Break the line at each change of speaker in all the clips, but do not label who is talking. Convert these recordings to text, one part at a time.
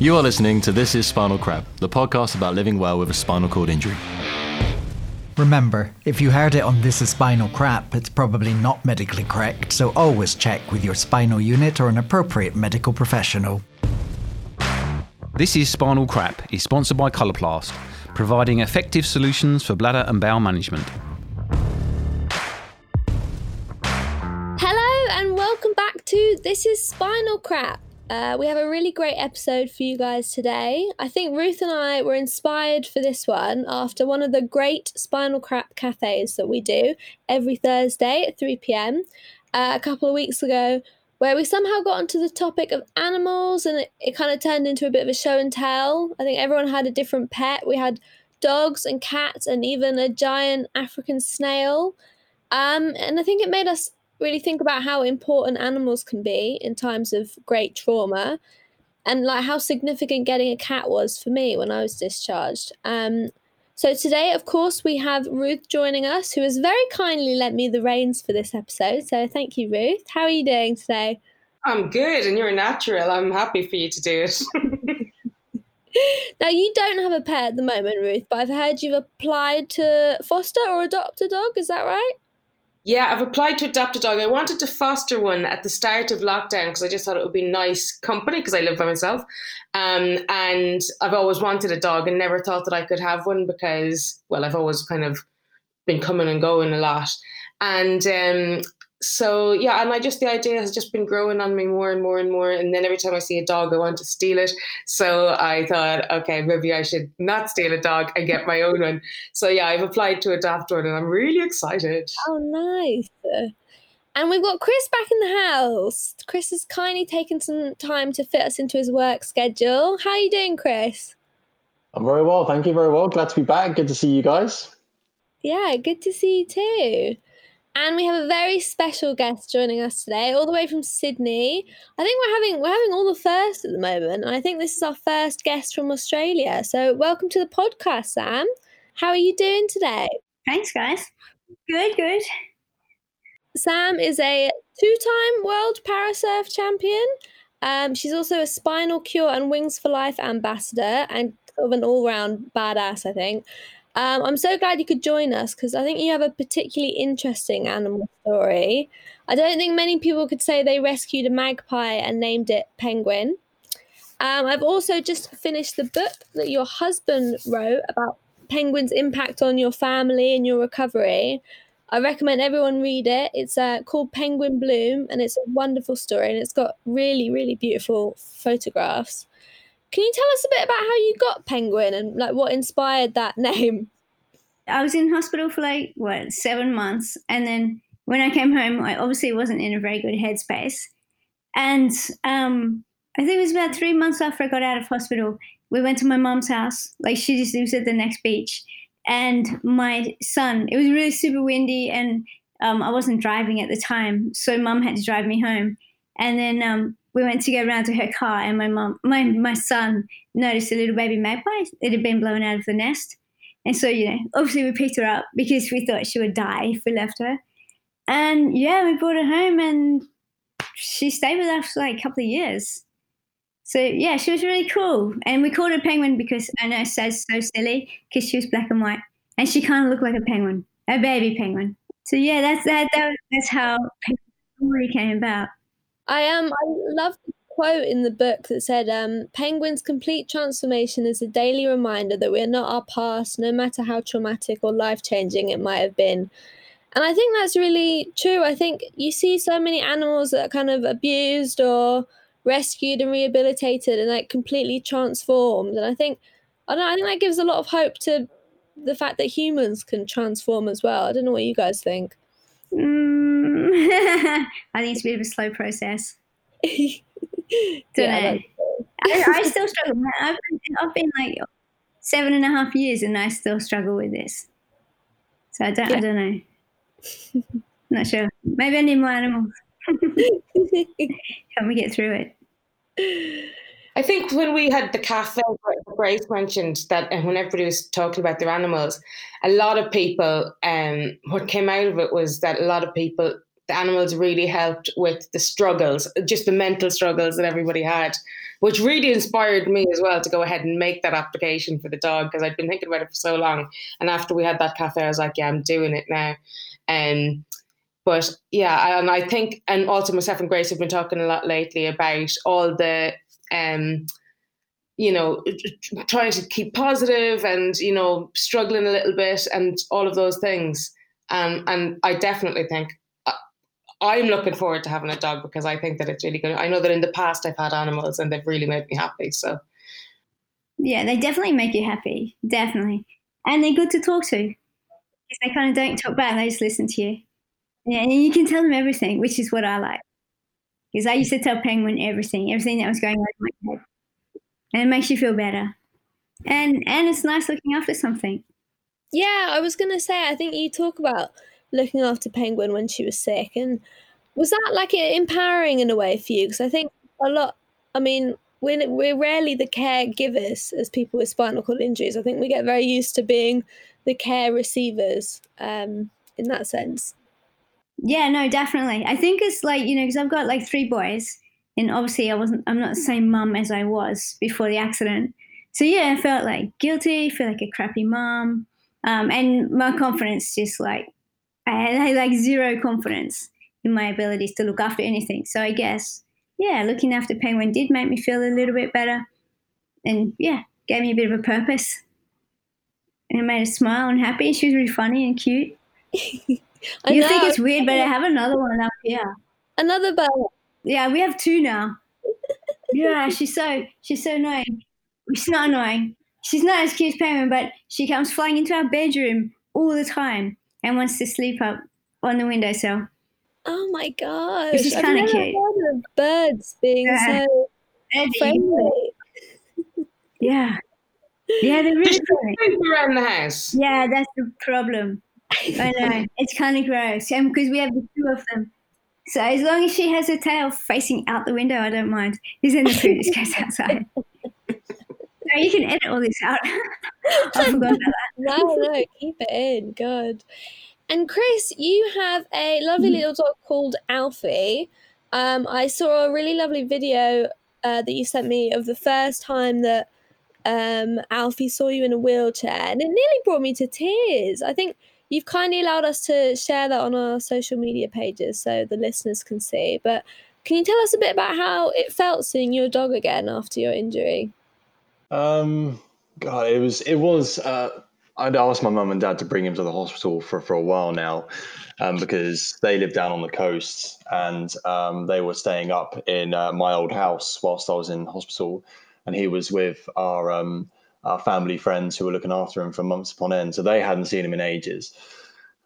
You are listening to This is Spinal Crap, the podcast about living well with a spinal cord injury.
Remember, if you heard it on This is Spinal Crap, it's probably not medically correct, so always check with your spinal unit or an appropriate medical professional.
This is Spinal Crap is sponsored by Coloplast, providing effective solutions for bladder and bowel management.
Hello and welcome back to This is Spinal Crap. Uh, we have a really great episode for you guys today. I think Ruth and I were inspired for this one after one of the great Spinal Crap cafes that we do every Thursday at 3 pm uh, a couple of weeks ago, where we somehow got onto the topic of animals and it, it kind of turned into a bit of a show and tell. I think everyone had a different pet. We had dogs and cats and even a giant African snail. Um, and I think it made us really think about how important animals can be in times of great trauma and like how significant getting a cat was for me when I was discharged. Um, so today, of course, we have Ruth joining us, who has very kindly lent me the reins for this episode. So thank you, Ruth. How are you doing today?
I'm good, and you're a natural. I'm happy for you to do it.
now, you don't have a pet at the moment, Ruth, but I've heard you've applied to foster or adopt a dog. Is that right?
Yeah, I've applied to adopt a dog. I wanted to foster one at the start of lockdown because I just thought it would be nice company because I live by myself. Um, and I've always wanted a dog and never thought that I could have one because, well, I've always kind of been coming and going a lot. And um, so yeah, and I just the idea has just been growing on me more and more and more. And then every time I see a dog, I want to steal it. So I thought, okay, maybe I should not steal a dog and get my own one. So yeah, I've applied to adopt one, and I'm really excited.
Oh, nice. And we've got Chris back in the house. Chris has kindly taken some time to fit us into his work schedule. How are you doing, Chris?
I'm very well, thank you. Very well. Glad to be back. Good to see you guys.
Yeah, good to see you too. And we have a very special guest joining us today, all the way from Sydney. I think we're having we're having all the first at the moment, and I think this is our first guest from Australia. So welcome to the podcast, Sam. How are you doing today?
Thanks, guys. Good, good.
Sam is a two-time world parasurf champion. Um, she's also a Spinal Cure and Wings for Life ambassador, and sort of an all-round badass, I think. Um, I'm so glad you could join us because I think you have a particularly interesting animal story. I don't think many people could say they rescued a magpie and named it Penguin. Um, I've also just finished the book that your husband wrote about penguins' impact on your family and your recovery. I recommend everyone read it. It's uh, called Penguin Bloom and it's a wonderful story and it's got really, really beautiful photographs. Can you tell us a bit about how you got Penguin and like what inspired that name?
I was in hospital for like what seven months, and then when I came home, I obviously wasn't in a very good headspace. And um, I think it was about three months after I got out of hospital, we went to my mom's house. Like she just lives at the next beach, and my son. It was really super windy, and um, I wasn't driving at the time, so mom had to drive me home. And then um, we went to go around to her car, and my mom, my my son noticed a little baby magpie. It had been blown out of the nest, and so you know, obviously we picked her up because we thought she would die if we left her. And yeah, we brought her home, and she stayed with us for like a couple of years. So yeah, she was really cool, and we called her Penguin because I know it sounds so silly because she was black and white, and she kind of looked like a penguin, a baby penguin. So yeah, that's that, that that's how Penguin story came about.
I am. Um, I love the quote in the book that said, um, "Penguin's complete transformation is a daily reminder that we are not our past, no matter how traumatic or life changing it might have been." And I think that's really true. I think you see so many animals that are kind of abused or rescued and rehabilitated and like completely transformed. And I think I don't know, I think that gives a lot of hope to the fact that humans can transform as well. I don't know what you guys think.
Mm. I think it's a bit of a slow process. Don't yeah, know. I, I, still struggle. I've been, I've been like seven and a half years, and I still struggle with this. So I don't. Yeah. I don't know. Not sure. Maybe I need more animals. Help me get through it?
I think when we had the cafe, Grace mentioned that and when everybody was talking about their animals, a lot of people, um, what came out of it was that a lot of people, the animals really helped with the struggles, just the mental struggles that everybody had, which really inspired me as well to go ahead and make that application for the dog because I'd been thinking about it for so long. And after we had that cafe, I was like, yeah, I'm doing it now. Um, but yeah, and I think, and also myself and Grace have been talking a lot lately about all the um, you know, trying to keep positive and, you know, struggling a little bit and all of those things. Um, and I definitely think uh, I'm looking forward to having a dog because I think that it's really good. I know that in the past I've had animals and they've really made me happy. So,
yeah, they definitely make you happy. Definitely. And they're good to talk to because they kind of don't talk back, they just listen to you. Yeah, and you can tell them everything, which is what I like. Because I used to tell Penguin everything, everything that was going on in my head. And it makes you feel better. And and it's nice looking after something.
Yeah, I was gonna say I think you talk about looking after Penguin when she was sick and was that like empowering in a way for you? Because I think a lot I mean, we're, we're rarely the caregivers as people with spinal cord injuries. I think we get very used to being the care receivers um, in that sense.
Yeah, no, definitely. I think it's like, you know, because I've got like three boys, and obviously I wasn't, I'm not the same mum as I was before the accident. So yeah, I felt like guilty, feel like a crappy mum. Um, and my confidence just like, I had like zero confidence in my abilities to look after anything. So I guess, yeah, looking after Penguin did make me feel a little bit better. And yeah, gave me a bit of a purpose. And it made her smile and happy. She was really funny and cute. I you know. think it's weird, but I have another one up here.
Another bird.
Yeah, we have two now. yeah, she's so she's so annoying. She's not annoying. She's not as cute as Penguin, but she comes flying into our bedroom all the time and wants to sleep up on the windowsill.
Oh my gosh!
Which is kind of cute.
Of birds being yeah. so friendly.
yeah. Yeah, they're really
friendly. around the house.
Yeah, that's the problem. I know it's kind of gross, and because we have the two of them. So as long as she has her tail facing out the window, I don't mind. Because then the food just goes outside. so you can edit all this out. I forgot about that.
No, no, keep it in. Good. And Chris, you have a lovely little dog called Alfie. Um, I saw a really lovely video uh, that you sent me of the first time that um, Alfie saw you in a wheelchair, and it nearly brought me to tears. I think You've kindly allowed us to share that on our social media pages so the listeners can see. But can you tell us a bit about how it felt seeing your dog again after your injury?
Um, God, it was it was. Uh, I'd asked my mum and dad to bring him to the hospital for for a while now, um, because they live down on the coast and um, they were staying up in uh, my old house whilst I was in hospital, and he was with our um, our family friends who were looking after him for months upon end. So they hadn't seen him in ages.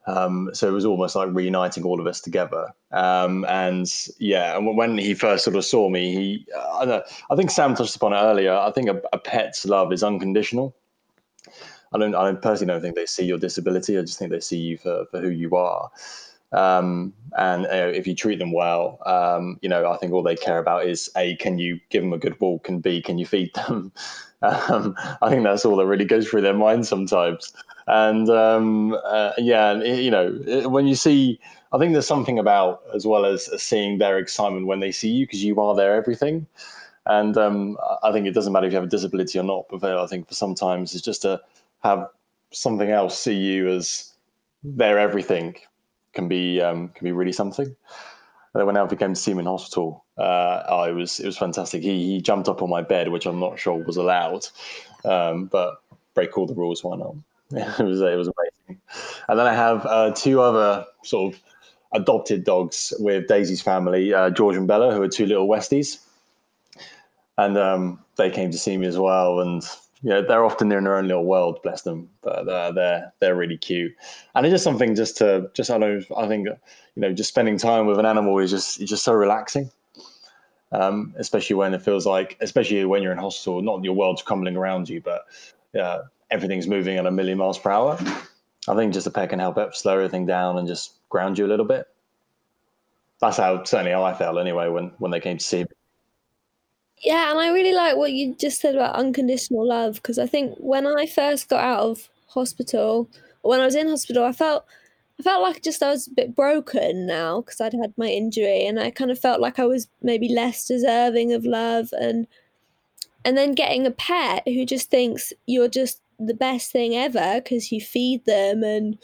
Um, so it was almost like reuniting all of us together. Um, and yeah, and when he first sort of saw me, he, uh, I, think Sam touched upon it earlier. I think a, a, pet's love is unconditional. I don't, I personally don't think they see your disability. I just think they see you for, for who you are. Um, and if you treat them well, um, you know, I think all they care about is a, can you give them a good walk, and b, can you feed them? Um, I think that's all that really goes through their mind sometimes. And um, uh, yeah, you know, when you see, I think there's something about as well as seeing their excitement when they see you because you are their everything. And um, I think it doesn't matter if you have a disability or not, but I think for sometimes it's just to have something else see you as their everything can be um, can be really something. And when Alfie came to see me in hospital, uh, oh, it was it was fantastic. He he jumped up on my bed, which I'm not sure was allowed, um, but break all the rules. Why not? it was it was amazing. And then I have uh, two other sort of adopted dogs with Daisy's family, uh, George and Bella, who are two little Westies, and um, they came to see me as well. And yeah, they're often in their own little world, bless them. But they're they're, they're really cute, and it's just something just to just I don't know I think you know just spending time with an animal is just it's just so relaxing. Um, especially when it feels like, especially when you're in hospital, not your world's crumbling around you, but yeah, everything's moving at a million miles per hour. I think just a pet can help slow everything down and just ground you a little bit. That's how certainly how I felt anyway when when they came to see me.
Yeah, and I really like what you just said about unconditional love because I think when I first got out of hospital, when I was in hospital, I felt I felt like just I was a bit broken now because I'd had my injury, and I kind of felt like I was maybe less deserving of love, and and then getting a pet who just thinks you're just the best thing ever because you feed them and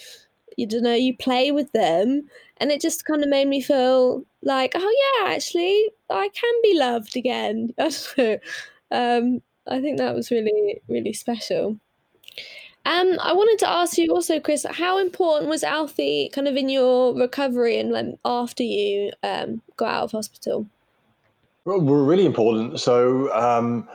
you don't know you play with them and it just kind of made me feel like oh yeah actually i can be loved again um, i think that was really really special um, I wanted to ask you also, Chris, how important was Alfie kind of in your recovery and like after you um, got out of hospital?
Well, really important. So um,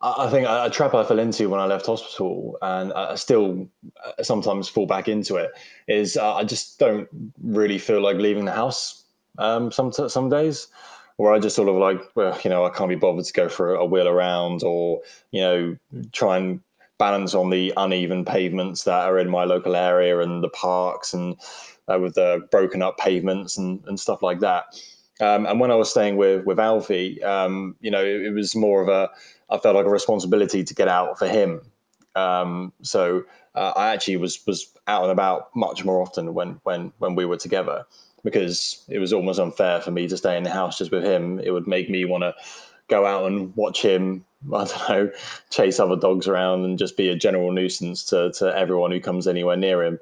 I think a trap I fell into when I left hospital, and I still uh, sometimes fall back into it, is uh, I just don't really feel like leaving the house um, some some days, where I just sort of like, well, you know, I can't be bothered to go for a wheel around or you know try and balance on the uneven pavements that are in my local area and the parks and uh, with the broken up pavements and, and stuff like that. Um, and when I was staying with with Alfie, um, you know, it, it was more of a I felt like a responsibility to get out for him. Um, so uh, I actually was was out and about much more often when when when we were together because it was almost unfair for me to stay in the house just with him. It would make me want to go out and watch him. I don't know, chase other dogs around and just be a general nuisance to to everyone who comes anywhere near him.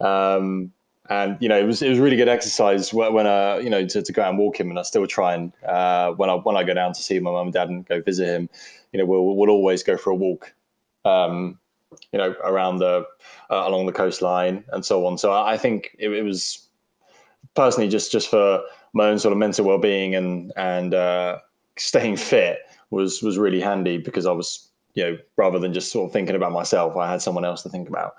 Um, and you know it was it was really good exercise when uh you know to, to go out and walk him and I still try and uh, when I when I go down to see my mum and dad and go visit him you know we'll we'll always go for a walk um you know around the uh, along the coastline and so on. So I, I think it, it, was personally just just for my own sort of mental well-being and and uh, staying fit was was really handy because I was you know rather than just sort of thinking about myself I had someone else to think about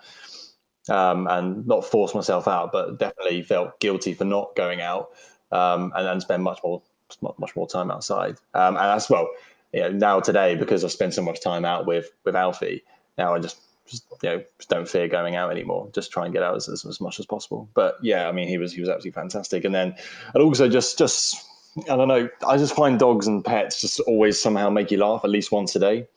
um, and not force myself out, but definitely felt guilty for not going out um, and then spend much more much more time outside. Um, and as well, you know, now today because I spend so much time out with with Alfie, now I just, just you know just don't fear going out anymore. Just try and get out as, as, as much as possible. But yeah, I mean, he was he was absolutely fantastic. And then and also just just I don't know, I just find dogs and pets just always somehow make you laugh at least once a day.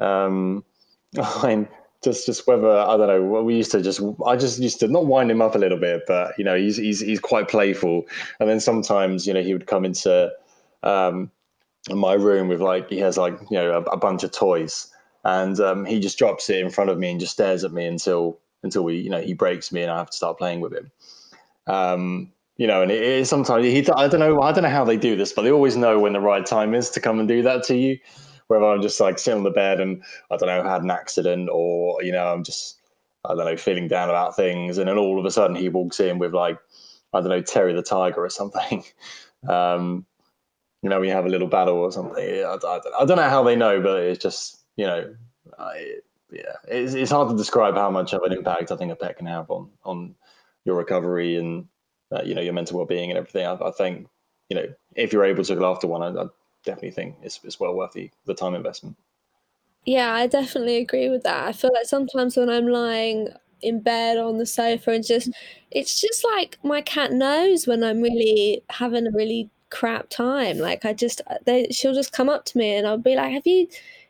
Um, I mean, just just whether I don't know. We used to just I just used to not wind him up a little bit, but you know he's he's he's quite playful. And then sometimes you know he would come into um, my room with like he has like you know a, a bunch of toys, and um, he just drops it in front of me and just stares at me until until we you know he breaks me and I have to start playing with him. Um, you know, and it is sometimes he I don't know I don't know how they do this, but they always know when the right time is to come and do that to you whether I'm just like sitting on the bed and I don't know, had an accident or, you know, I'm just, I don't know, feeling down about things. And then all of a sudden he walks in with like, I don't know, Terry the Tiger or something. Um, you know, we have a little battle or something. I, I, I, don't know how they know, but it's just, you know, I, yeah, it's, it's hard to describe how much of an impact I think a pet can have on, on your recovery and, uh, you know, your mental well-being and everything. I, I, think, you know, if you're able to look after one, I, definitely think it's, it's well worth the, the time investment.
Yeah, I definitely agree with that. I feel like sometimes when I'm lying in bed on the sofa and just it's just like my cat knows when I'm really having a really crap time. Like I just they she'll just come up to me and I'll be like, "Have you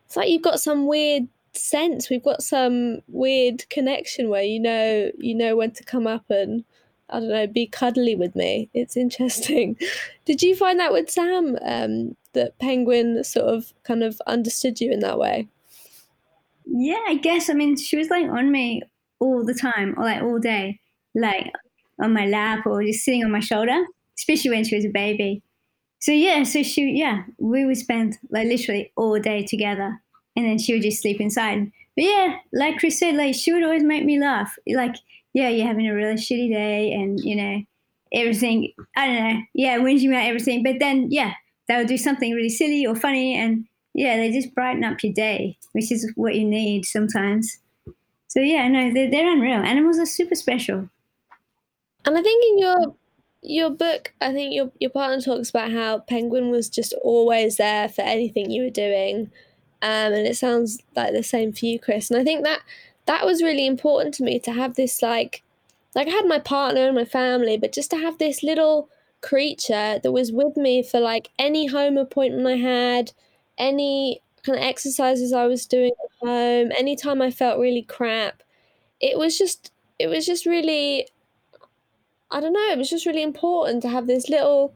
it's like you've got some weird sense. We've got some weird connection where you know you know when to come up and I don't know, be cuddly with me. It's interesting. Did you find that with Sam? Um, that Penguin sort of kind of understood you in that way?
Yeah, I guess. I mean, she was like on me all the time, or like all day, like on my lap or just sitting on my shoulder, especially when she was a baby. So yeah, so she yeah, we would spend like literally all day together, and then she would just sleep inside. But yeah, like Chris said, like she would always make me laugh. Like yeah, you're having a really shitty day, and you know everything. I don't know. Yeah, whinging about everything. But then yeah, they would do something really silly or funny, and yeah, they just brighten up your day, which is what you need sometimes. So yeah, no, they're, they're unreal. Animals are super special.
And I think in your your book, I think your your partner talks about how Penguin was just always there for anything you were doing, um, and it sounds like the same for you, Chris. And I think that that was really important to me to have this like, like I had my partner and my family, but just to have this little creature that was with me for like any home appointment I had, any kind of exercises I was doing at home, anytime I felt really crap, it was just it was just really I don't know, it was just really important to have this little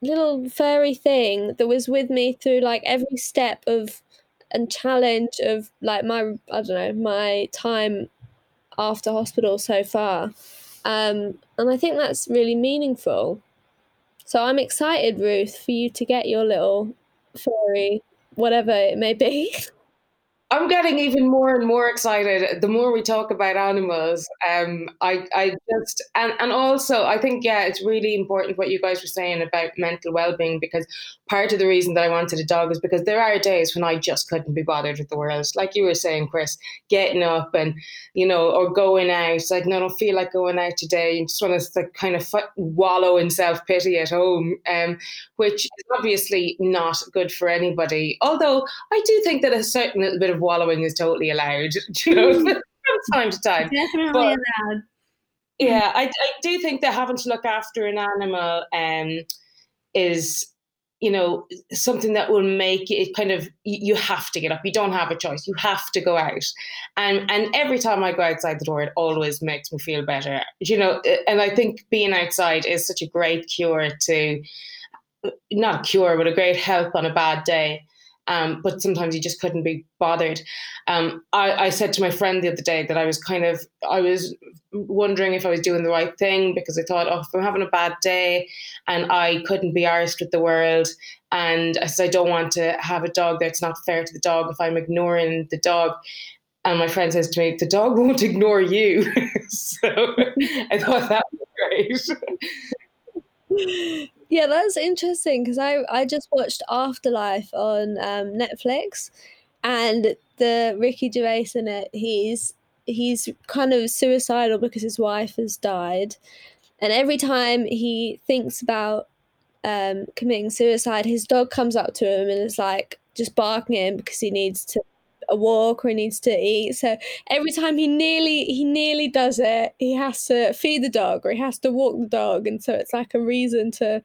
little furry thing that was with me through like every step of and challenge of like my I don't know, my time after hospital so far. Um, and I think that's really meaningful. So I'm excited, Ruth, for you to get your little furry, whatever it may be.
I'm getting even more and more excited the more we talk about animals. Um, I, I just and and also I think yeah, it's really important what you guys were saying about mental well-being because part of the reason that I wanted a dog is because there are days when I just couldn't be bothered with the world, like you were saying, Chris, getting up and you know or going out. Like no, I don't feel like going out today. You just want to like, kind of wallow in self pity at home, um, which is obviously not good for anybody. Although I do think that a certain little bit of wallowing is totally allowed, you know, from time to time.
Definitely
But-
allowed.
Yeah, I, I do think that having to look after an animal um, is, you know, something that will make it kind of you have to get up. You don't have a choice. You have to go out, and and every time I go outside the door, it always makes me feel better. You know, and I think being outside is such a great cure to, not a cure, but a great help on a bad day. Um, but sometimes you just couldn't be bothered. Um, I, I said to my friend the other day that I was kind of I was wondering if I was doing the right thing because I thought, oh, if I'm having a bad day and I couldn't be arsed with the world, and I said I don't want to have a dog that's not fair to the dog if I'm ignoring the dog. And my friend says to me, the dog won't ignore you. so I thought that was great.
Yeah, that's interesting because I I just watched Afterlife on um, Netflix, and the Ricky Gervais in it. He's he's kind of suicidal because his wife has died, and every time he thinks about um, committing suicide, his dog comes up to him and is like just barking at him because he needs to a walk or he needs to eat. So every time he nearly he nearly does it, he has to feed the dog or he has to walk the dog, and so it's like a reason to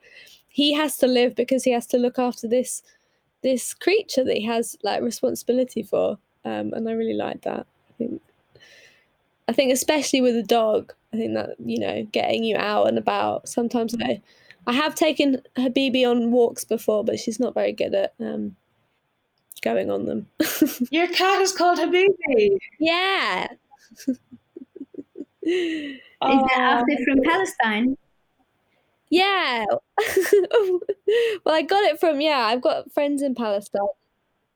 he has to live because he has to look after this this creature that he has like responsibility for. Um, and I really like that. I think I think especially with a dog, I think that you know getting you out and about. Sometimes I I have taken Habibi on walks before, but she's not very good at um, going on them.
Your cat is called Habibi.
yeah.
Is that after from Palestine?
Yeah. well, I got it from yeah. I've got friends in Palestine.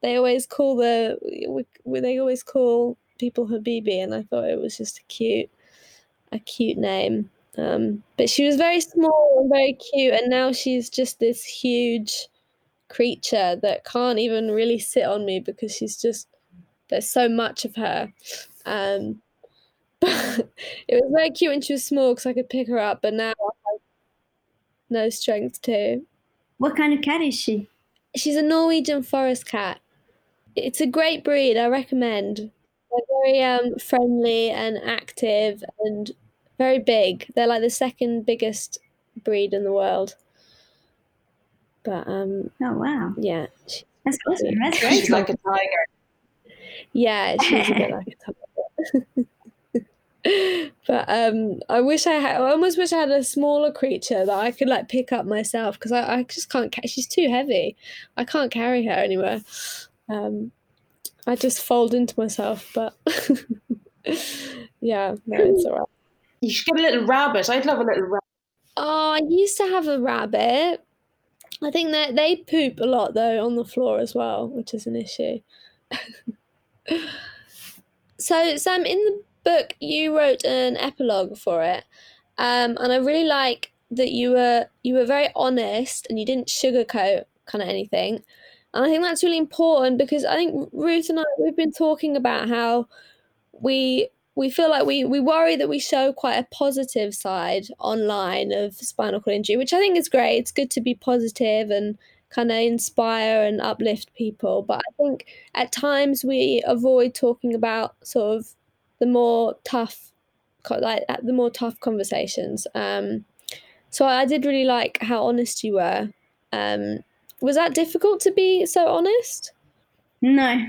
They always call the they always call people Habibi, and I thought it was just a cute, a cute name. Um, but she was very small and very cute, and now she's just this huge creature that can't even really sit on me because she's just there's so much of her. Um, but it was very cute when she was small because I could pick her up, but now I have no strength to.
What kind of cat is she?
She's a Norwegian forest cat. It's a great breed. I recommend. They're very um, friendly and active and very big. They're like the second biggest breed in the world. But um,
Oh wow,
yeah, she,
that's awesome. That's very
She's like a tiger.
yeah, she's a bit like a tiger. but um, I wish I had. I almost wish I had a smaller creature that I could like pick up myself because I, I just can't. Ca- she's too heavy. I can't carry her anywhere. Um, I just fold into myself. But yeah, no, it's alright.
You should get a little rabbit. I'd love a little rabbit.
Oh, I used to have a rabbit. I think that they poop a lot though on the floor as well, which is an issue. so, Sam, in the book, you wrote an epilogue for it, um, and I really like that you were you were very honest and you didn't sugarcoat kind of anything. And I think that's really important because I think Ruth and I we've been talking about how we we feel like we we worry that we show quite a positive side online of spinal cord injury, which I think is great. It's good to be positive and kind of inspire and uplift people, but I think at times we avoid talking about sort of the more tough, like the more tough conversations. Um, so I did really like how honest you were, um, was that difficult to be so honest?
No,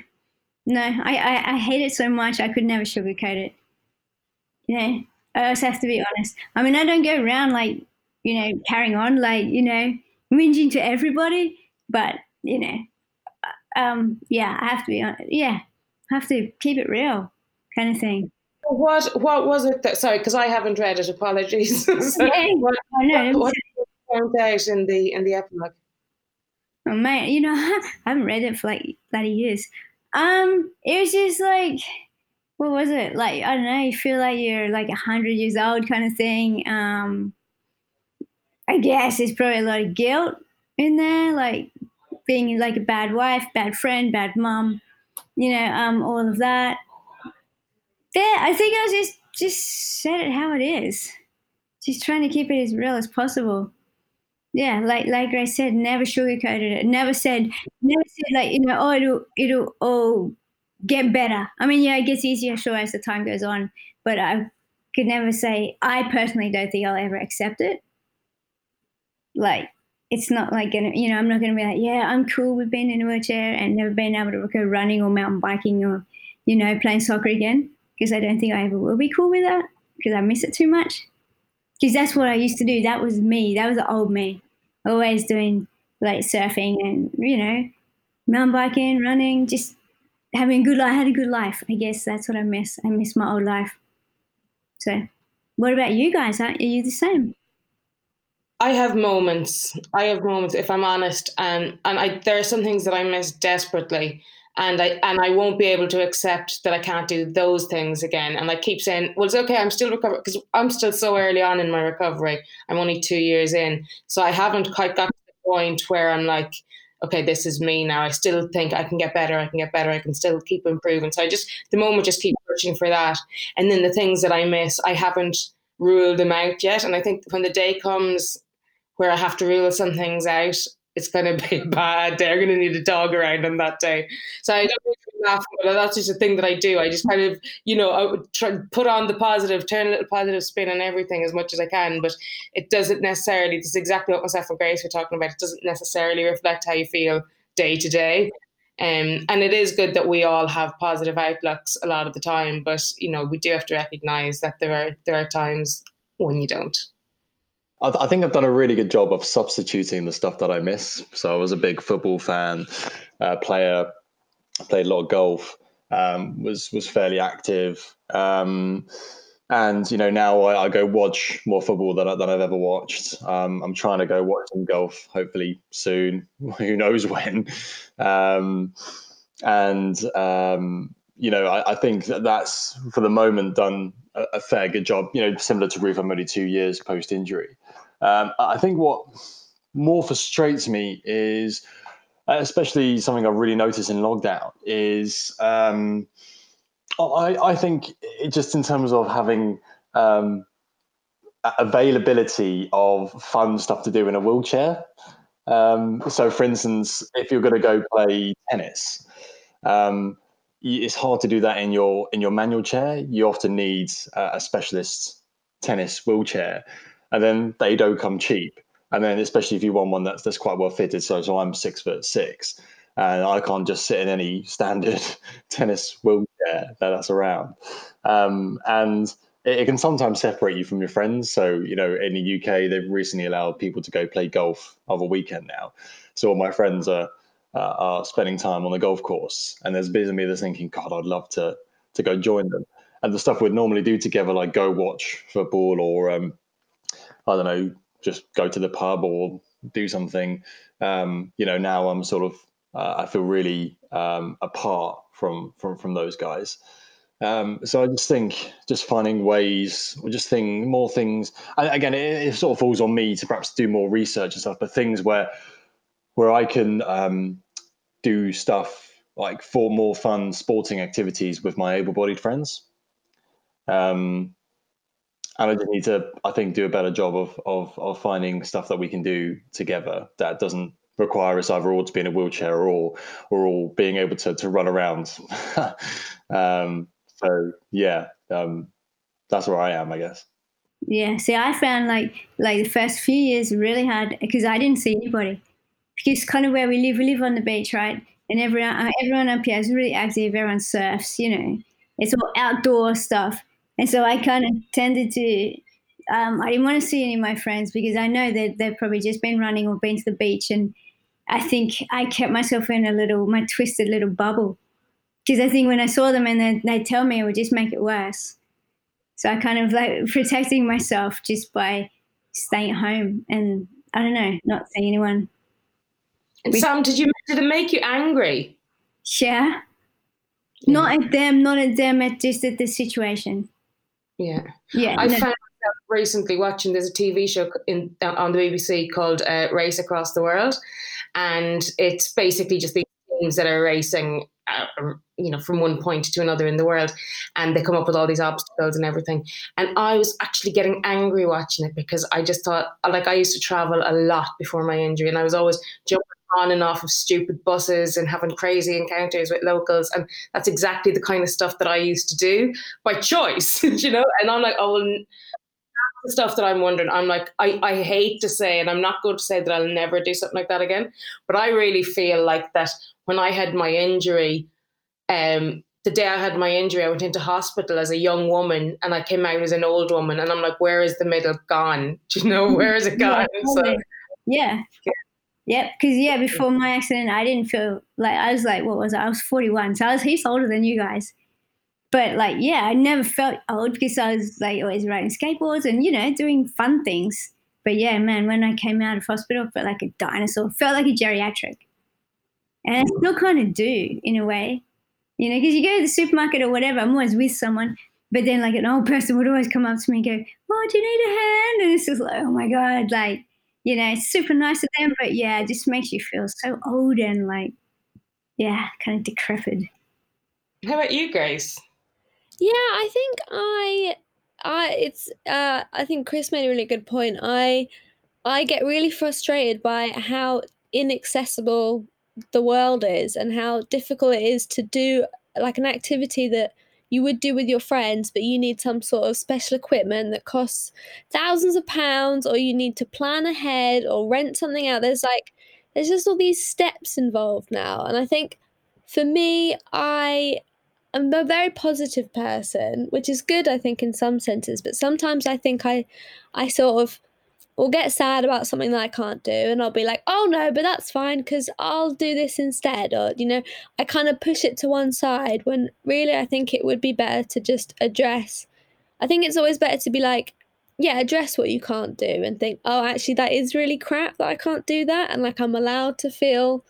no, I, I, I hate it so much. I could never sugarcoat it. You know, I always have to be honest. I mean, I don't go around like, you know, carrying on like, you know, whinging to everybody, but, you know, uh, um, yeah, I have to be honest. Yeah, I have to keep it real kind of thing.
What what was it that sorry, because I haven't read it, apologies. so
Yeah,
what,
I know.
what, what found out in the in the epilogue?
Oh man, you know, I haven't read it for like bloody years. Um, it was just like, what was it? Like, I don't know, you feel like you're like a hundred years old kind of thing. Um, I guess there's probably a lot of guilt in there, like being like a bad wife, bad friend, bad mom, you know, um, all of that. Yeah, I think I was just just said it how it is. Just trying to keep it as real as possible yeah, like like i said, never sugarcoated it. Never said, never said like you know, oh, it'll it'll all get better. I mean, yeah, it gets easier sure as the time goes on, but I could never say. I personally don't think I'll ever accept it. Like it's not like gonna, you know, I'm not gonna be like, yeah, I'm cool with being in a wheelchair and never being able to go running or mountain biking or you know playing soccer again because I don't think I ever will be cool with that because I miss it too much because that's what I used to do. That was me. That was the old me. Always doing like surfing and you know, mountain biking, running, just having a good life. I had a good life. I guess that's what I miss. I miss my old life. So, what about you guys? Are you the same?
I have moments. I have moments, if I'm honest, and and I there are some things that I miss desperately and I and I won't be able to accept that I can't do those things again. And I keep saying, "Well, it's okay. I'm still recovering because I'm still so early on in my recovery. I'm only two years in, so I haven't quite got to the point where I'm like." Okay, this is me now. I still think I can get better. I can get better. I can still keep improving. So I just, the moment, just keep searching for that. And then the things that I miss, I haven't ruled them out yet. And I think when the day comes where I have to rule some things out, it's going to be bad. They're going to need a dog around on that day. So I don't really laugh, but that's just a thing that I do. I just kind of, you know, I would try put on the positive, turn a little positive spin on everything as much as I can. But it doesn't necessarily. This is exactly what myself and Grace were talking about. It doesn't necessarily reflect how you feel day to day. Um, and it is good that we all have positive outlooks a lot of the time, but you know we do have to recognise that there are there are times when you don't.
I, I think I've done a really good job of substituting the stuff that I miss. So I was a big football fan, uh, player, played a lot of golf, um, was was fairly active. Um, and you know now I, I, go watch more football than, than I've ever watched. Um, I'm trying to go watch some golf, hopefully soon. Who knows when? Um, and um, you know I, I, think that that's for the moment done a, a, fair good job. You know, similar to Ruth, I'm only two years post injury. Um, I think what more frustrates me is, uh, especially something I've really noticed in lockdown, is um, I, I, think just in terms of having um, availability of fun stuff to do in a wheelchair. Um, so, for instance, if you're going to go play tennis, um, it's hard to do that in your in your manual chair. You often need a specialist tennis wheelchair and then they don't come cheap. And then especially if you want one that's that's quite well fitted. So so I'm six foot six, and I can't just sit in any standard tennis wheelchair that's around. Um, and it, it, can sometimes separate you from your friends. So you know, in the UK, they've recently allowed people to go play golf over weekend now. So all my friends are uh, are spending time on the golf course, and there's bits of me that's thinking, God, I'd love to to go join them. And the stuff we'd normally do together, like go watch football or um, I don't know, just go to the pub or do something. Um, you know, now I'm sort of uh, I feel really um, apart from from from those guys. Um, so I just think just finding ways, or just think more things. And again, it, it, sort of falls on me to perhaps do more research and stuff, but things where where I can um, do stuff like for more fun sporting activities with my able-bodied friends. Um, and I just need to, I think, do a better job of of of finding stuff that we can do together that doesn't require us either all to be in a wheelchair or or all being able to to run around. um, so yeah, um, that's where I am, I guess.
Yeah. See, I found like like the first few years really hard because I didn't see anybody. because kind of where we live, we live on the beach, right? And everyone, uh, everyone up here is really active. Everyone surfs, you know, it's all outdoor stuff. And so I kind of tended to, um, I didn't want to see any of my friends because I know that they've probably just been running or been to the beach. And I think I kept myself in a little, my twisted little bubble. Because I think when I saw them and then they tell me it would just make it worse. So I kind of like protecting myself just by staying at home and I don't know, not seeing anyone.
And Sam, did you did it make you angry?
Yeah. Not at them, not at them, at just at the situation.
Yeah.
Yeah.
I
no.
found recently watching there's a TV show in on the BBC called uh, Race Across the World, and it's basically just these teams that are racing, uh, you know, from one point to another in the world, and they come up with all these obstacles and everything. And I was actually getting angry watching it because I just thought, like, I used to travel a lot before my injury, and I was always jumping on and off of stupid buses and having crazy encounters with locals. And that's exactly the kind of stuff that I used to do by choice, you know? And I'm like, oh, well, the stuff that I'm wondering. I'm like, I, I hate to say, and I'm not going to say that I'll never do something like that again, but I really feel like that when I had my injury, um, the day I had my injury, I went into hospital as a young woman and I came out as an old woman. And I'm like, where is the middle gone? Do you know, where is it gone? So,
Yeah. Yep. Because, yeah, before my accident, I didn't feel like I was like, what was I? I was 41. So I was heaps older than you guys. But, like, yeah, I never felt old because I was like always riding skateboards and, you know, doing fun things. But yeah, man, when I came out of hospital, I felt like a dinosaur, felt like a geriatric. And I still kind of do in a way, you know, because you go to the supermarket or whatever, I'm always with someone. But then, like, an old person would always come up to me and go, Oh, do you need a hand? And it's just like, Oh my God, like, you know, it's super nice of them, but yeah, it just makes you feel so old and like, yeah, kind of decrepit.
how about you, Grace?
Yeah, I think I, I it's uh, I think Chris made a really good point. I, I get really frustrated by how inaccessible the world is and how difficult it is to do like an activity that you would do with your friends, but you need some sort of special equipment that costs thousands of pounds, or you need to plan ahead or rent something out. There's like, there's just all these steps involved now. And I think for me, I am a very positive person, which is good, I think, in some senses. But sometimes I think I, I sort of will get sad about something that I can't do, and I'll be like, oh no, but that's fine because I'll do this instead. Or, you know, I kind of push it to one side when really I think it would be better to just address. I think it's always better to be like, yeah, address what you can't do and think, oh, actually, that is really crap that I can't do that. And like, I'm allowed to feel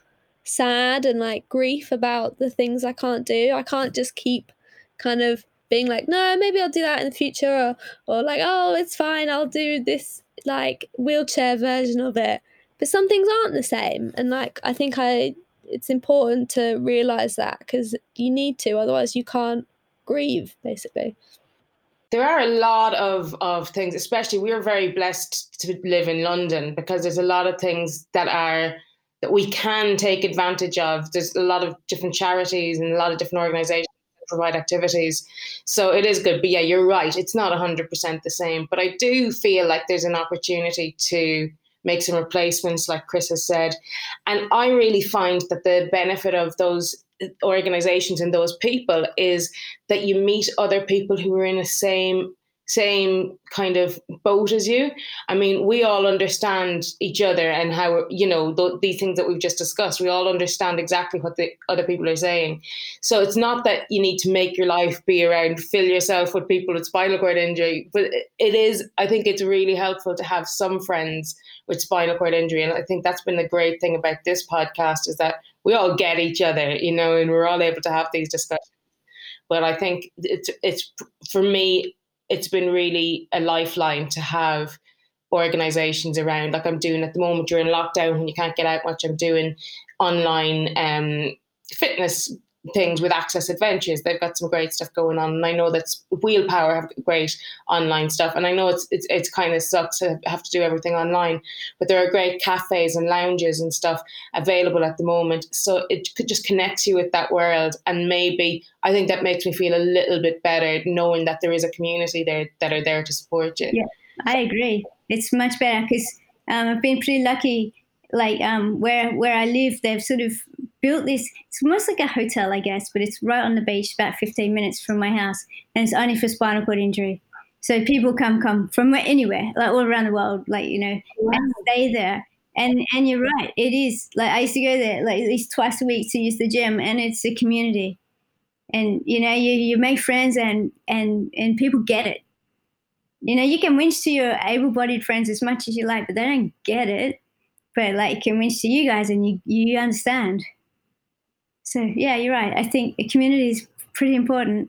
sad and like grief about the things I can't do. I can't just keep kind of being like, no, maybe I'll do that in the future, or, or like, oh, it's fine, I'll do this like wheelchair version of it. But some things aren't the same, and like I think I, it's important to realize that because you need to, otherwise you can't grieve, basically.
There are a lot of, of things, especially we are very blessed to live in London because there's a lot of things that are that we can take advantage of. There's a lot of different charities and a lot of different organizations provide activities. So it is good. But yeah, you're right. It's not 100% the same. But I do feel like there's an opportunity to make some replacements, like Chris has said. And I really find that the benefit of those organizations and those people is that you meet other people who are in the same same kind of boat as you. I mean, we all understand each other and how, you know, th- these things that we've just discussed, we all understand exactly what the other people are saying. So it's not that you need to make your life be around, fill yourself with people with spinal cord injury, but it is, I think it's really helpful to have some friends with spinal cord injury. And I think that's been the great thing about this podcast is that we all get each other, you know, and we're all able to have these discussions. But I think it's, it's for me, it's been really a lifeline to have organizations around like i'm doing at the moment during lockdown when you can't get out much i'm doing online um, fitness things with access adventures they've got some great stuff going on and i know that wheelpower have great online stuff and i know it's it's, it's kind of sucks to have to do everything online but there are great cafes and lounges and stuff available at the moment so it could just connects you with that world and maybe i think that makes me feel a little bit better knowing that there is a community there that are there to support you
Yeah, I agree. It's much better because um, I've been pretty lucky like um, where where I live, they've sort of built this. It's almost like a hotel, I guess, but it's right on the beach, about 15 minutes from my house, and it's only for spinal cord injury. So people come come from anywhere, like all around the world, like you know, wow. and stay there. And and you're right, it is like I used to go there like at least twice a week to use the gym, and it's a community, and you know you you make friends and and and people get it. You know, you can winch to your able-bodied friends as much as you like, but they don't get it. But like, you can winch to you guys, and you you understand. So yeah, you're right. I think a community is pretty important.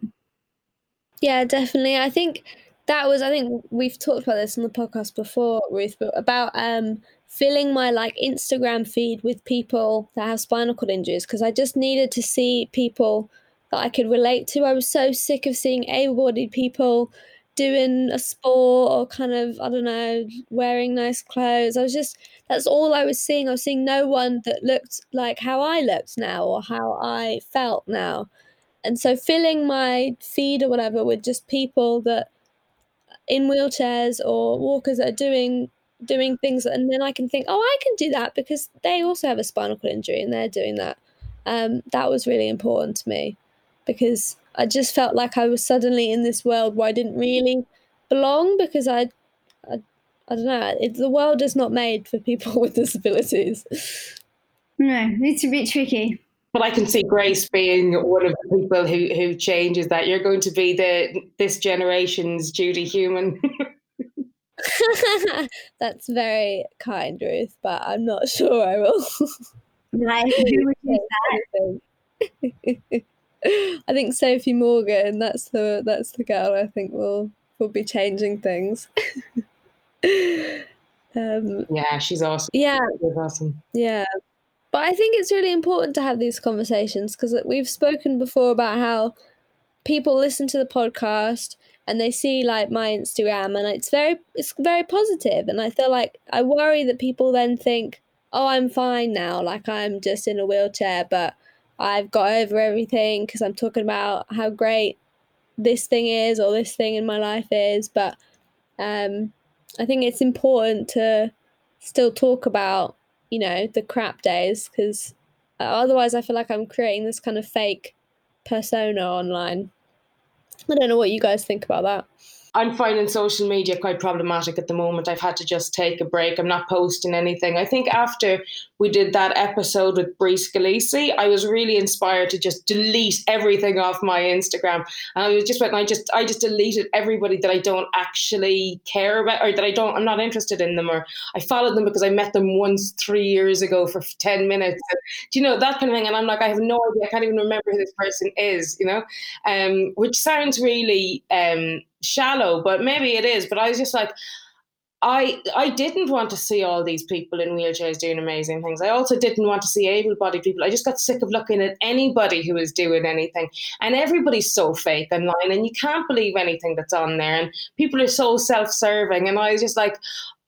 Yeah, definitely. I think that was I think we've talked about this on the podcast before, Ruth, but about um filling my like Instagram feed with people that have spinal cord injuries because I just needed to see people that I could relate to. I was so sick of seeing able-bodied people doing a sport or kind of I don't know wearing nice clothes. I was just that's all I was seeing. I was seeing no one that looked like how I looked now or how I felt now. And so filling my feed or whatever with just people that in wheelchairs or walkers that are doing doing things and then I can think, oh I can do that because they also have a spinal cord injury and they're doing that. Um, that was really important to me because I just felt like I was suddenly in this world where I didn't really belong because I, I, I don't know. It, the world is not made for people with disabilities.
No, it's a bit tricky.
But I can see Grace being one of the people who who changes that. You're going to be the this generation's Judy Heumann.
That's very kind, Ruth, but I'm not sure I will.
Right.
I think Sophie Morgan. That's the that's the girl. I think will will be changing things.
um, yeah, she's awesome.
Yeah,
she's awesome.
Yeah, but I think it's really important to have these conversations because we've spoken before about how people listen to the podcast and they see like my Instagram and it's very it's very positive and I feel like I worry that people then think oh I'm fine now like I'm just in a wheelchair but I've got over everything because I'm talking about how great this thing is or this thing in my life is. But um, I think it's important to still talk about, you know, the crap days because uh, otherwise I feel like I'm creating this kind of fake persona online. I don't know what you guys think about that.
I'm finding social media quite problematic at the moment. I've had to just take a break. I'm not posting anything. I think after we did that episode with Brie Scalisi, I was really inspired to just delete everything off my Instagram. And I was just went, I just I just deleted everybody that I don't actually care about or that I don't I'm not interested in them or I followed them because I met them once three years ago for ten minutes. And, do you know that kind of thing? And I'm like, I have no idea. I can't even remember who this person is. You know, um, which sounds really. Um, shallow, but maybe it is. But I was just like, I I didn't want to see all these people in wheelchairs doing amazing things. I also didn't want to see able-bodied people. I just got sick of looking at anybody who was doing anything. And everybody's so fake online and you can't believe anything that's on there. And people are so self-serving. And I was just like,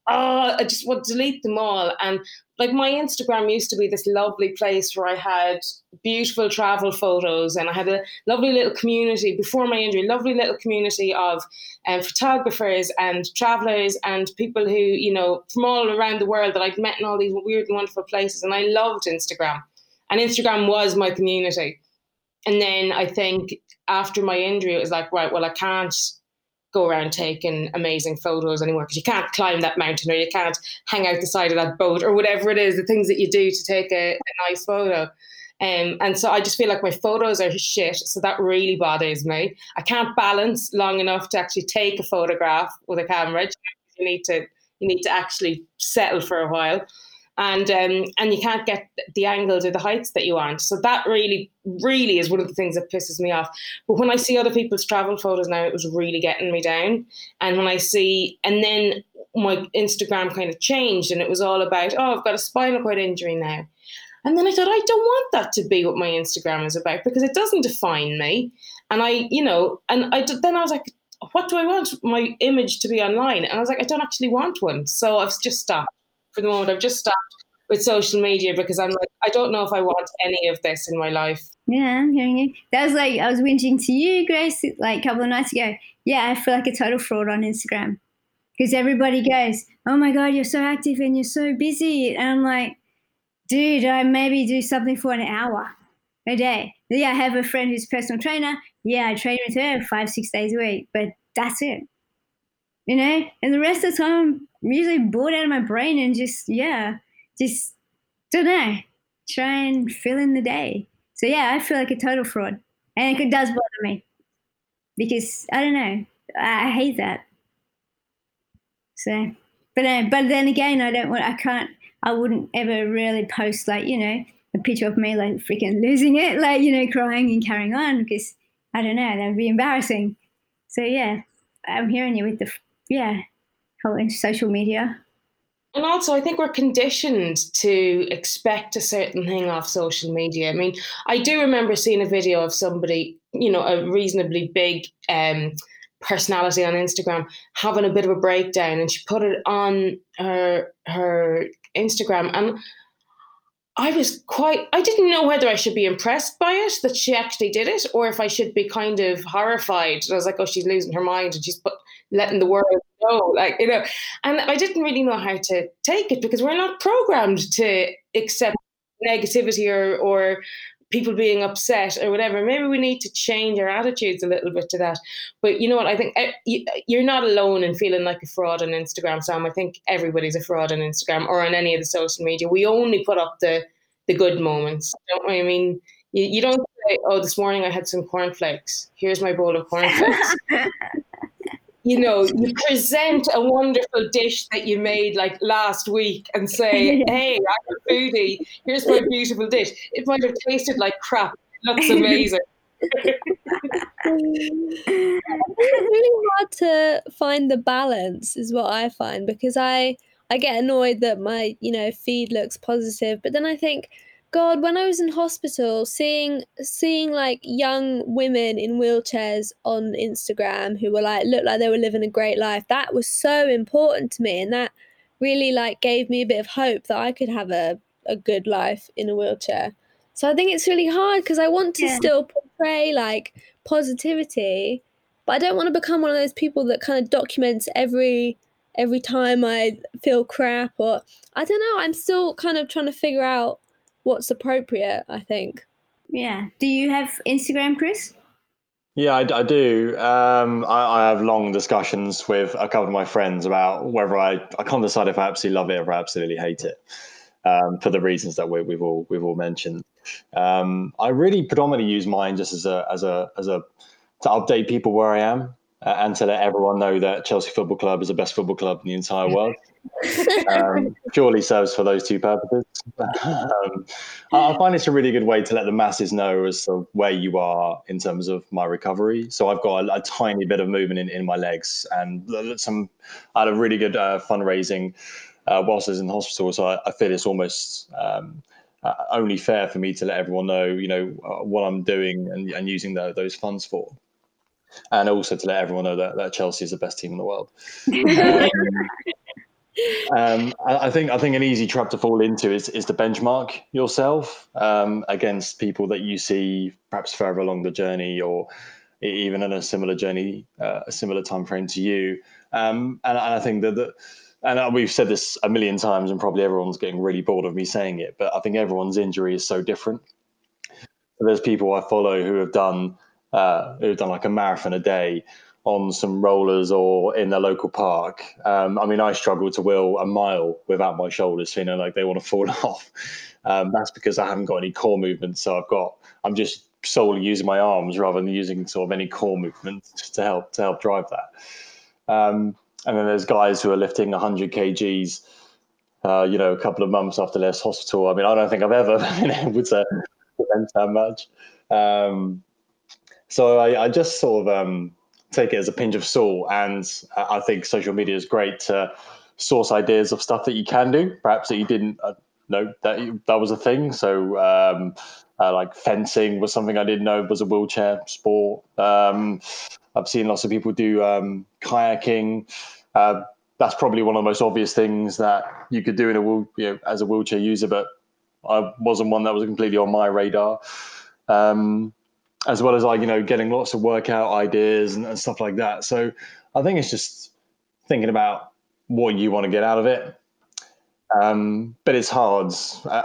oh, I just want to delete them all. And like my Instagram used to be this lovely place where I had beautiful travel photos and I had a lovely little community before my injury, lovely little community of um, photographers and travelers and people who, you know, from all around the world that I'd met in all these weird and wonderful places. And I loved Instagram. And Instagram was my community. And then I think after my injury, it was like, right, well, I can't go around taking amazing photos anymore because you can't climb that mountain or you can't hang out the side of that boat or whatever it is, the things that you do to take a, a nice photo. Um, and so I just feel like my photos are shit. So that really bothers me. I can't balance long enough to actually take a photograph with a camera. You need to you need to actually settle for a while and um, and you can't get the angles or the heights that you want. So that really, really is one of the things that pisses me off. But when I see other people's travel photos now, it was really getting me down. And when I see, and then my Instagram kind of changed, and it was all about, oh, I've got a spinal cord injury now. And then I thought, I don't want that to be what my Instagram is about because it doesn't define me. And I, you know, and I then I was like, what do I want my image to be online? And I was like, I don't actually want one. So I've just stopped for the moment. I've just stopped with social media because I'm like, I don't know if I want any of this in my life.
Yeah, I'm hearing you. That was like I was whinging to you, Grace, like a couple of nights ago. Yeah, I feel like a total fraud on Instagram because everybody goes, "Oh my god, you're so active and you're so busy," and I'm like, dude, I maybe do something for an hour a day. Yeah, I have a friend who's a personal trainer. Yeah, I train with her five, six days a week, but that's it. You know, and the rest of the time, Usually bored out of my brain and just, yeah, just don't know, try and fill in the day. So, yeah, I feel like a total fraud. And it does bother me because I don't know, I hate that. So, but uh, but then again, I don't want, I can't, I wouldn't ever really post like you know a picture of me like freaking losing it, like you know crying and carrying on because I don't know that would be embarrassing. So yeah, I'm hearing you with the yeah whole social media.
And also, I think we're conditioned to expect a certain thing off social media. I mean, I do remember seeing a video of somebody, you know, a reasonably big um, personality on Instagram having a bit of a breakdown and she put it on her her Instagram and I was quite I didn't know whether I should be impressed by it that she actually did it or if I should be kind of horrified. I was like, oh, she's losing her mind and she's put letting the world know. Like, you know. And I didn't really know how to take it because we're not programmed to accept negativity or or people being upset or whatever. Maybe we need to change our attitudes a little bit to that. But you know what? I think eh, you're not alone in feeling like a fraud on Instagram, Sam. I think everybody's a fraud on Instagram or on any of the social media. We only put up the the good moments, don't we? I mean, you, you don't say, "Oh, this morning I had some cornflakes. Here's my bowl of cornflakes." you know, you present a wonderful dish that you made like last week and say, hey, I'm a foodie. Here's my beautiful dish. It might have tasted like crap. It looks amazing.
it's really hard to find the balance is what I find because I I get annoyed that my, you know, feed looks positive, but then I think God, when I was in hospital, seeing seeing like young women in wheelchairs on Instagram who were like looked like they were living a great life, that was so important to me, and that really like gave me a bit of hope that I could have a a good life in a wheelchair. So I think it's really hard because I want to yeah. still portray like positivity, but I don't want to become one of those people that kind of documents every every time I feel crap or I don't know. I'm still kind of trying to figure out what's appropriate, I think.
Yeah. Do you have Instagram, Chris?
Yeah, I, I do. Um, I, I, have long discussions with a couple of my friends about whether I, I can't decide if I absolutely love it or I absolutely hate it, um, for the reasons that we, have all we've all mentioned. Um, I really predominantly use mine just as a as a as a to update people where I am uh, and to let everyone know that Chelsea Football Club is the best football club in the entire world. um, purely serves for those two purposes. um, I find it's a really good way to let the masses know as to where you are in terms of my recovery. So I've got a, a tiny bit of movement in, in my legs, and some I had a really good uh, fundraising uh, whilst I was in hospital. So I, I feel it's almost. Um, uh, only fair for me to let everyone know, you know, uh, what I'm doing and, and using the, those funds for and also to let everyone know that, that Chelsea is the best team in the world. Um, I, think I think an easy trap to fall into is is to benchmark yourself um, against people that you see perhaps further along the journey or even in a similar journey, uh, a similar time frame to you. Um, and, and, I think that, that and we've said this a million times, and probably everyone's getting really bored of me saying it, but I think everyone's injury is so different. There's people I follow who have done uh, who've done like a marathon a day on some rollers or in the local park. Um, I mean, I struggle to wheel a mile without my shoulders feeling like they want to fall off. Um, that's because I haven't got any core movement. So I've got, I'm just solely using my arms rather than using sort of any core movement to help to help drive that. Um, and then there's guys who are lifting 100 kgs, uh, you know, a couple of months after their hospital. I mean, I don't think I've ever been able to prevent that much. Um, so I, I just sort of um, take it as a pinch of salt, and I think social media is great to source ideas of stuff that you can do, perhaps that you didn't uh, know that you, that was a thing. So. Um, uh, like fencing was something I didn't know was a wheelchair sport. Um, I've seen lots of people do um, kayaking. Uh, that's probably one of the most obvious things that you could do in a wheel, you know, as a wheelchair user, but I wasn't one that was completely on my radar. Um, as well as like you know getting lots of workout ideas and, and stuff like that. So I think it's just thinking about what you want to get out of it. Um, but it's hard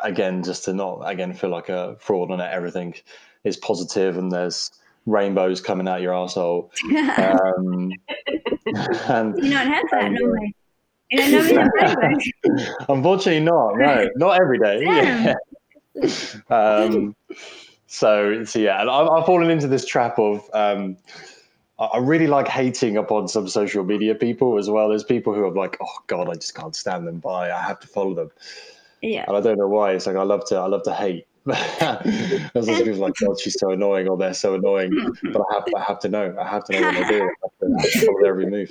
again just to not again feel like a fraud on it. Everything is positive and there's rainbows coming out your asshole. Um,
and, you don't have that, no way.
Unfortunately, not. No, not every day. Yeah. um, so, so yeah, and I've, I've, fallen into this trap of um, I really like hating upon some social media people as well. There's people who are like, oh god, I just can't stand them. By I have to follow them.
Yeah,
and I don't know why. It's like I love to, I love to hate. There's also people like, God, she's so annoying, or they're so annoying. But I have, I have to know. I have to know what they do. I have to, I have to follow every move.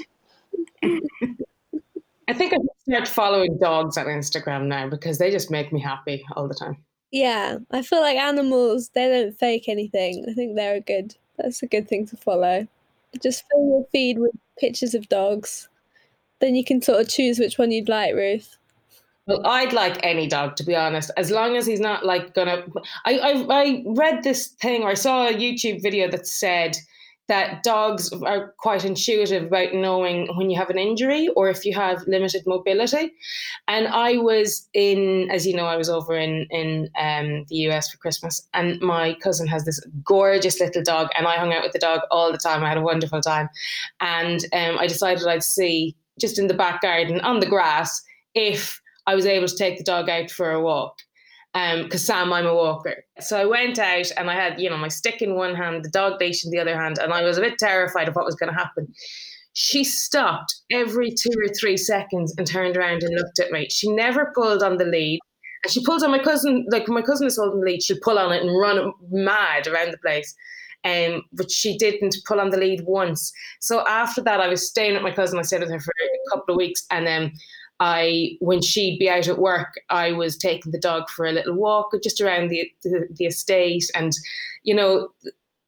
I think I start following dogs on Instagram now because they just make me happy all the time.
Yeah, I feel like animals they don't fake anything. I think they're a good. That's a good thing to follow. Just fill your feed with pictures of dogs. Then you can sort of choose which one you'd like, Ruth.
Well, I'd like any dog to be honest, as long as he's not like gonna. I I, I read this thing or I saw a YouTube video that said that dogs are quite intuitive about knowing when you have an injury or if you have limited mobility. And I was in, as you know, I was over in in um, the US for Christmas, and my cousin has this gorgeous little dog, and I hung out with the dog all the time. I had a wonderful time, and um, I decided I'd see just in the back garden on the grass if I was able to take the dog out for a walk because um, Sam, I'm a walker. So I went out and I had, you know, my stick in one hand, the dog leash in the other hand, and I was a bit terrified of what was going to happen. She stopped every two or three seconds and turned around and looked at me. She never pulled on the lead. And she pulled on my cousin, like my cousin is holding the lead, she'd pull on it and run mad around the place. Um, but she didn't pull on the lead once. So after that, I was staying at my cousin. I stayed with her for a couple of weeks, and then I, when she'd be out at work, I was taking the dog for a little walk just around the, the, the estate, and you know,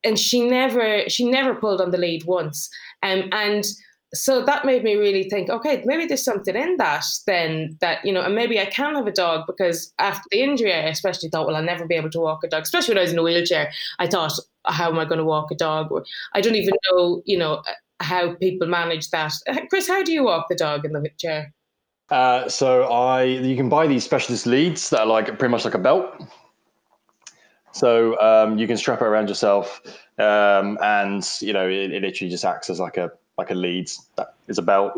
and she never she never pulled on the lead once, um, and so that made me really think, okay, maybe there's something in that then that, you know, and maybe I can have a dog because after the injury, I especially thought, well, I'll never be able to walk a dog, especially when I was in a wheelchair. I thought, how am I going to walk a dog? I don't even know, you know, how people manage that. Chris, how do you walk the dog in the chair?
Uh, so I, you can buy these specialist leads that are like pretty much like a belt. So um, you can strap it around yourself, um, and you know it, it, literally just acts as like a like a lead that is a belt.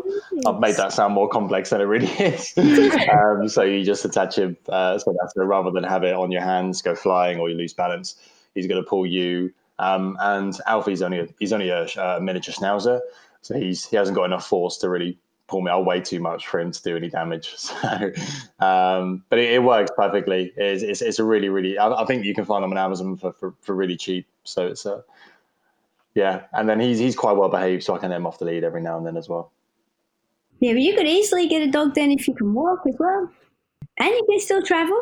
I've made that sound more complex than it really is. um, so you just attach it uh, so that's rather than have it on your hands, go flying or you lose balance. He's going to pull you. Um, and Alfie's only a, he's only a, a miniature schnauzer, so he's he hasn't got enough force to really pull me out way too much for him to do any damage. So, um, but it, it, works perfectly. It's, it's, it's, a really, really, I, I, think you can find them on Amazon for, for, for really cheap. So it's a, yeah. And then he's, he's quite well behaved. So I can him off the lead every now and then as well.
Yeah, but you could easily get a dog then if you can walk as well. And you can still travel.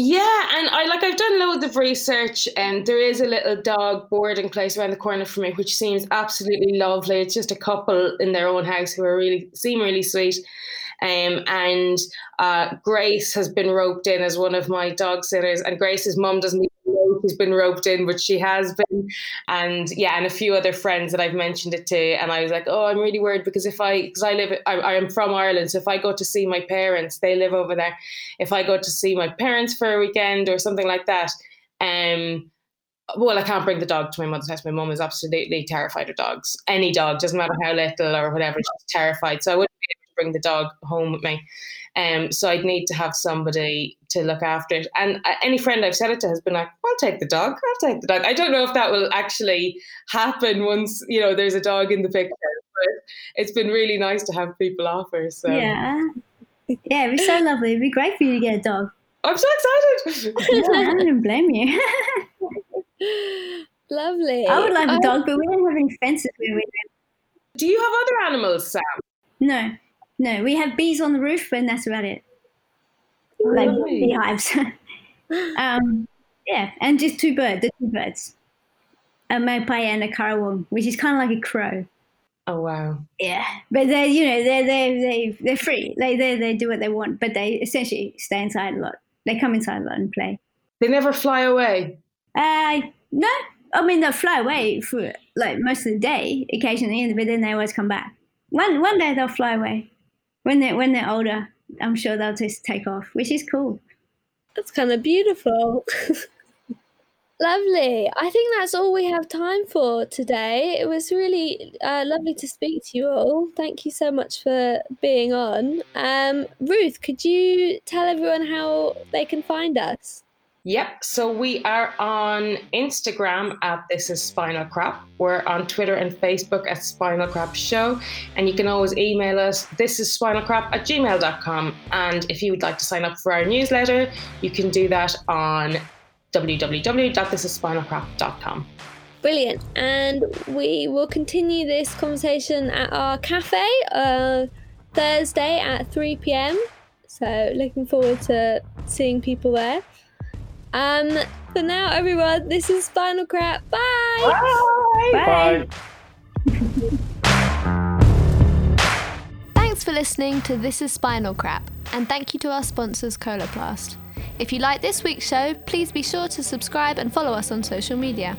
Yeah, and I like I've done loads of research, and there is a little dog boarding place around the corner from me, which seems absolutely lovely. It's just a couple in their own house who are really seem really sweet. Um, and uh, Grace has been roped in as one of my dog sitters, and Grace's mum doesn't she's been roped in, but she has been. And yeah, and a few other friends that I've mentioned it to. And I was like, oh, I'm really worried because if I, because I live, I, I am from Ireland. So if I go to see my parents, they live over there. If I go to see my parents for a weekend or something like that, um, well, I can't bring the dog to my mother's house. My mum is absolutely terrified of dogs. Any dog, doesn't matter how little or whatever, she's terrified. So I wouldn't be bring the dog home with me. Um, so I'd need to have somebody to look after it. And uh, any friend I've said it to has been like, I'll take the dog. I'll take the dog. I don't know if that will actually happen once, you know, there's a dog in the picture. But it's been really nice to have people offer. So
Yeah. Yeah, it'd be so lovely. It'd be great for you to get a dog.
I'm so excited.
yeah, I don't blame you.
Lovely.
I would like a dog, but we don't have any fences where we live.
Do you have other animals, Sam?
No. No, we have bees on the roof, and that's about it. Like beehives. um, yeah, and just two birds. The two birds, a magpie and a currawong, which is kind of like a crow.
Oh wow!
Yeah, but they're you know they're they they they're free. They they they do what they want, but they essentially stay inside a lot. They come inside a lot and play.
They never fly away.
Uh no. I mean they'll fly away for like most of the day, occasionally, but then they always come back. One one day they'll fly away when they when they're older. I'm sure they'll just take off, which is cool.
That's kind of beautiful. Lovely. I think that's all we have time for today. It was really uh, lovely to speak to you all. Thank you so much for being on. Um, Ruth, could you tell everyone how they can find us?
Yep. So we are on Instagram at This Is Spinal Crap. We're on Twitter and Facebook at Spinal Crap Show. And you can always email us, this is spinal crap at gmail.com. And if you would like to sign up for our newsletter, you can do that on www.thisisspinalcrap.com.
Brilliant. And we will continue this conversation at our cafe uh, Thursday at 3 pm. So looking forward to seeing people there. Um, for now, everyone, this is Spinal Crap. Bye.
Bye.
Thanks for listening to This is Spinal Crap, and thank you to our sponsors, Coloplast. If you like this week's show, please be sure to subscribe and follow us on social media.